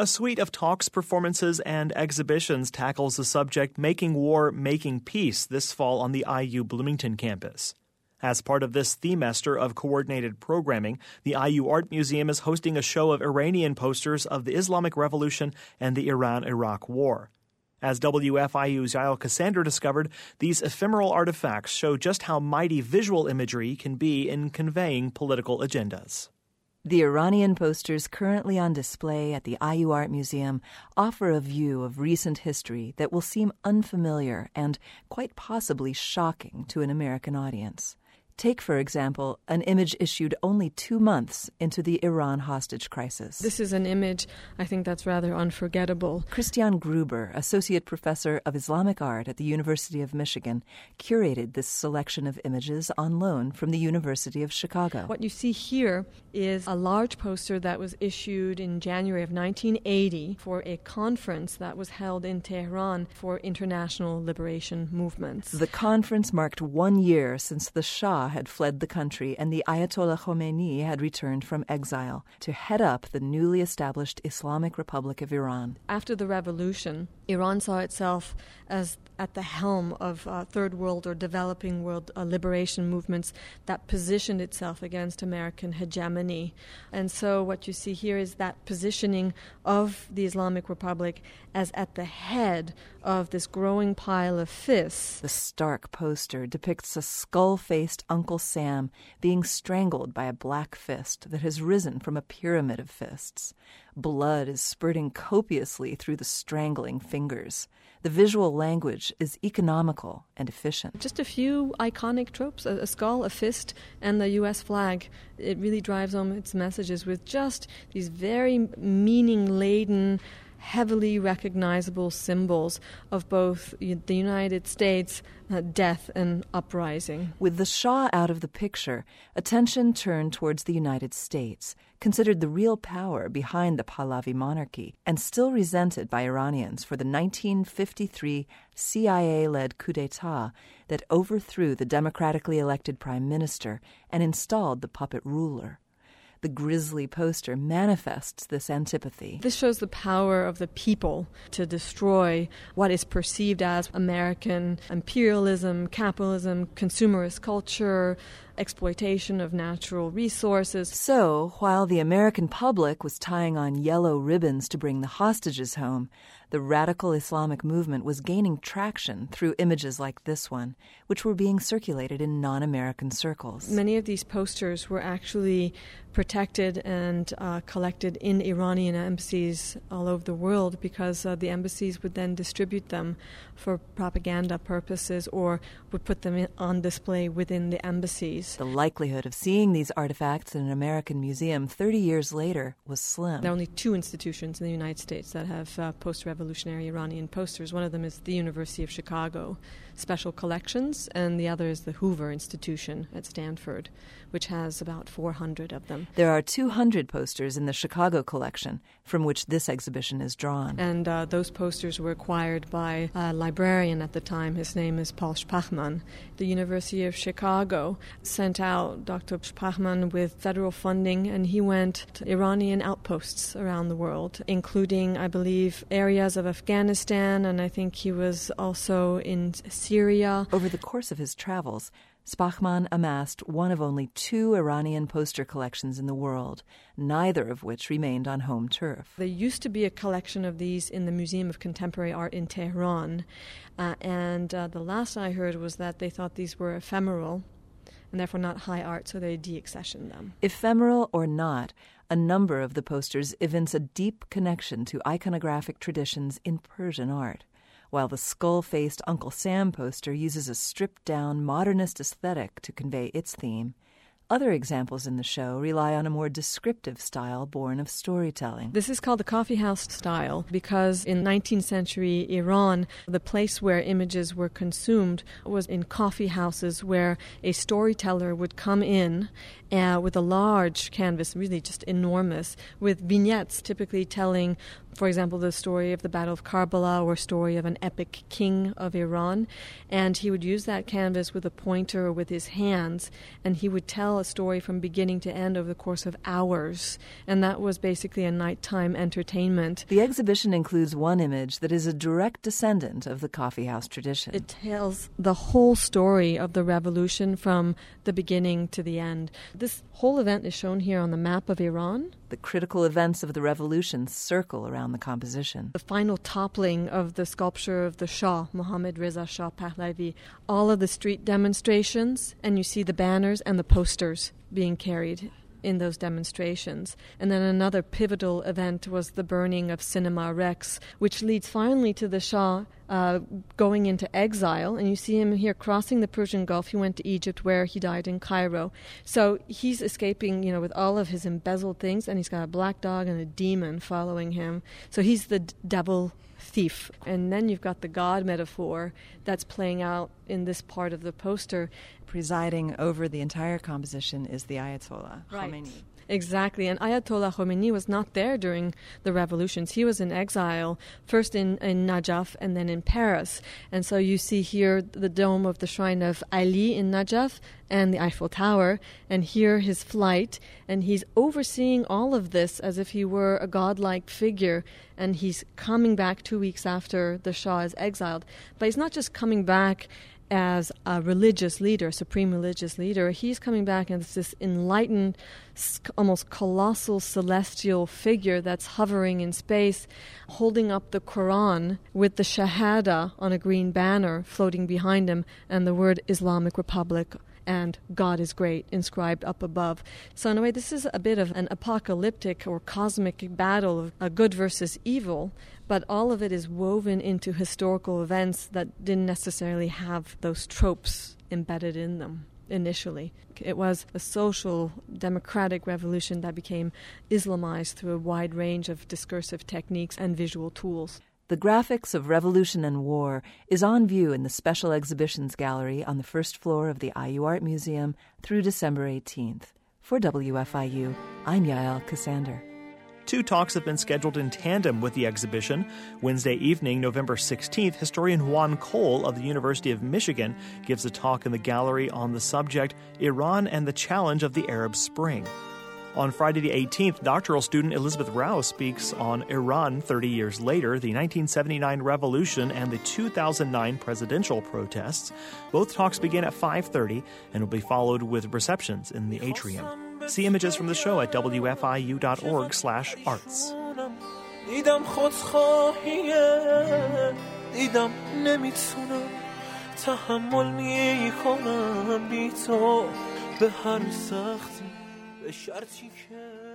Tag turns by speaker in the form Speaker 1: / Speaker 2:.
Speaker 1: A suite of talks, performances, and exhibitions tackles the subject Making War, Making Peace this fall on the IU Bloomington campus. As part of this themester of coordinated programming, the IU Art Museum is hosting a show of Iranian posters of the Islamic Revolution and the Iran Iraq War. As WFIU's Yael Ksander discovered, these ephemeral artifacts show just how mighty visual imagery can be in conveying political agendas.
Speaker 2: The Iranian posters currently on display at the IU Art Museum offer a view of recent history that will seem unfamiliar and quite possibly shocking to an American audience. Take, for example, an image issued only two months into the Iran hostage crisis.
Speaker 3: This is an image I think that's rather unforgettable.
Speaker 2: Christiane Gruber, Associate Professor of Islamic Art at the University of Michigan, curated this selection of images on loan from the University of Chicago.
Speaker 3: What you see here is a large poster that was issued in January of 1980 for a conference that was held in Tehran for international liberation movements.
Speaker 2: The conference marked one year since the Shah had fled the country and the Ayatollah Khomeini had returned from exile to head up the newly established Islamic Republic of Iran.
Speaker 3: After the revolution, Iran saw itself as at the helm of uh, third world or developing world uh, liberation movements that positioned itself against American hegemony. And so, what you see here is that positioning of the Islamic Republic as at the head of this growing pile of fists.
Speaker 2: The stark poster depicts a skull faced Uncle Sam being strangled by a black fist that has risen from a pyramid of fists. Blood is spurting copiously through the strangling fingers. The visual language is economical and efficient.
Speaker 3: Just a few iconic tropes a, skull, a fist, and the U.S. flag. It really drives home its messages with just these very meaning laden heavily recognizable symbols of both the United States, uh, death, and uprising.
Speaker 2: With the Shah out of the picture, attention turned towards the United States, considered the real power behind the Pahlavi monarchy, and still resented by Iranians for the 1953 CIA led coup d'etat that overthrew the democratically elected prime minister and installed the puppet ruler. The grisly poster manifests this antipathy.
Speaker 3: This shows the power of the people to destroy what is perceived as American imperialism, capitalism, consumerist culture, exploitation of natural resources.
Speaker 2: So, while the American public was tying on yellow ribbons to bring the hostages home, the radical Islamic movement was gaining traction through images like this one, which were being circulated in non American circles.
Speaker 3: Many of these posters were actually protected and uh, collected in Iranian embassies all over the world because uh, the embassies would then distribute them for propaganda purposes or would put them in, on display within the embassies.
Speaker 2: The likelihood of seeing these artifacts in an American museum 30 years later was slim.
Speaker 3: There are only two institutions in the United States that have uh, post revolutionary Iranian posters. One of them is the University of Chicago Special Collections, and the other is the Hoover Institution at Stanford, which has about 400 of them.
Speaker 2: There are 200 posters in the Chicago collection, from which this exhibition is drawn.
Speaker 3: And uh, those posters were acquired by a librarian at the time. His name is Paul Sprachman. The University of Chicago sent out Dr. Sprachman with federal funding, and he went to Iranian outposts around the world, including, I believe, areas of Afghanistan, and I think he was also in Syria.
Speaker 2: Over the course of his travels, Sprachman amassed one of only two Iranian poster collections in the world, neither of which remained on home turf.
Speaker 3: There used to be a collection of these in the Museum of Contemporary Art in Tehran, uh, and uh, the last I heard was that they thought these were ephemeral and therefore not high art, so they deaccessioned them.
Speaker 2: Ephemeral or not, a number of the posters evince a deep connection to iconographic traditions in Persian art while the skull faced Uncle Sam poster uses a stripped down modernist aesthetic to convey its theme. Other examples in the show rely on a more descriptive style born of storytelling.
Speaker 3: This is called the coffeehouse style because in 19th century Iran, the place where images were consumed was in coffee houses where a storyteller would come in uh, with a large canvas, really just enormous, with vignettes typically telling, for example, the story of the Battle of Karbala or story of an epic king of Iran. And he would use that canvas with a pointer or with his hands, and he would tell a story from beginning to end over the course of hours, and that was basically a nighttime entertainment.
Speaker 2: The exhibition includes one image that is a direct descendant of the coffeehouse tradition.
Speaker 3: It tells the whole story of the revolution from the beginning to the end. This whole event is shown here on the map of Iran.
Speaker 2: The critical events of the revolution circle around the composition.
Speaker 3: The final toppling of the sculpture of the Shah, Mohammad Reza Shah Pahlavi, all of the street demonstrations, and you see the banners and the posters being carried in those demonstrations. And then another pivotal event was the burning of Cinema Rex, which leads finally to the Shah uh, going into exile. And you see him here crossing the Persian Gulf. He went to Egypt, where he died in Cairo. So he's escaping, you know, with all of his embezzled things, and he's got a black dog and a demon following him. So he's the d- devil thief. And then you've got the God metaphor that's playing out in this part of the poster.
Speaker 2: Presiding over the entire composition is the Ayatollah
Speaker 3: Right.
Speaker 2: Khomeini.
Speaker 3: Exactly. And Ayatollah Khomeini was not there during the revolutions. He was in exile, first in, in Najaf and then in Paris. And so you see here the dome of the shrine of Ali in Najaf and the Eiffel Tower, and here his flight. And he's overseeing all of this as if he were a godlike figure. And he's coming back two weeks after the Shah is exiled. But he's not just coming back as a religious leader, a supreme religious leader, he's coming back as this enlightened, almost colossal celestial figure that's hovering in space, holding up the Quran with the Shahada on a green banner floating behind him and the word Islamic Republic and God is great inscribed up above. So, in a way, this is a bit of an apocalyptic or cosmic battle of a good versus evil, but all of it is woven into historical events that didn't necessarily have those tropes embedded in them initially. It was a social democratic revolution that became Islamized through a wide range of discursive techniques and visual tools.
Speaker 2: The graphics of revolution and war is on view in the Special Exhibitions Gallery on the first floor of the IU Art Museum through December 18th. For WFIU, I'm Yael Ksander.
Speaker 1: Two talks have been scheduled in tandem with the exhibition. Wednesday evening, November 16th, historian Juan Cole of the University of Michigan gives a talk in the gallery on the subject Iran and the Challenge of the Arab Spring. On Friday the 18th, doctoral student Elizabeth Rao speaks on Iran 30 years later, the 1979 revolution and the 2009 presidential protests. Both talks begin at 5:30 and will be followed with receptions in the atrium. See images from the show at wfiu.org/arts.
Speaker 4: دیدم خودخواهیه دیدم نمیتونم تحمل میکنم بی تو به هر سختی به شرطی که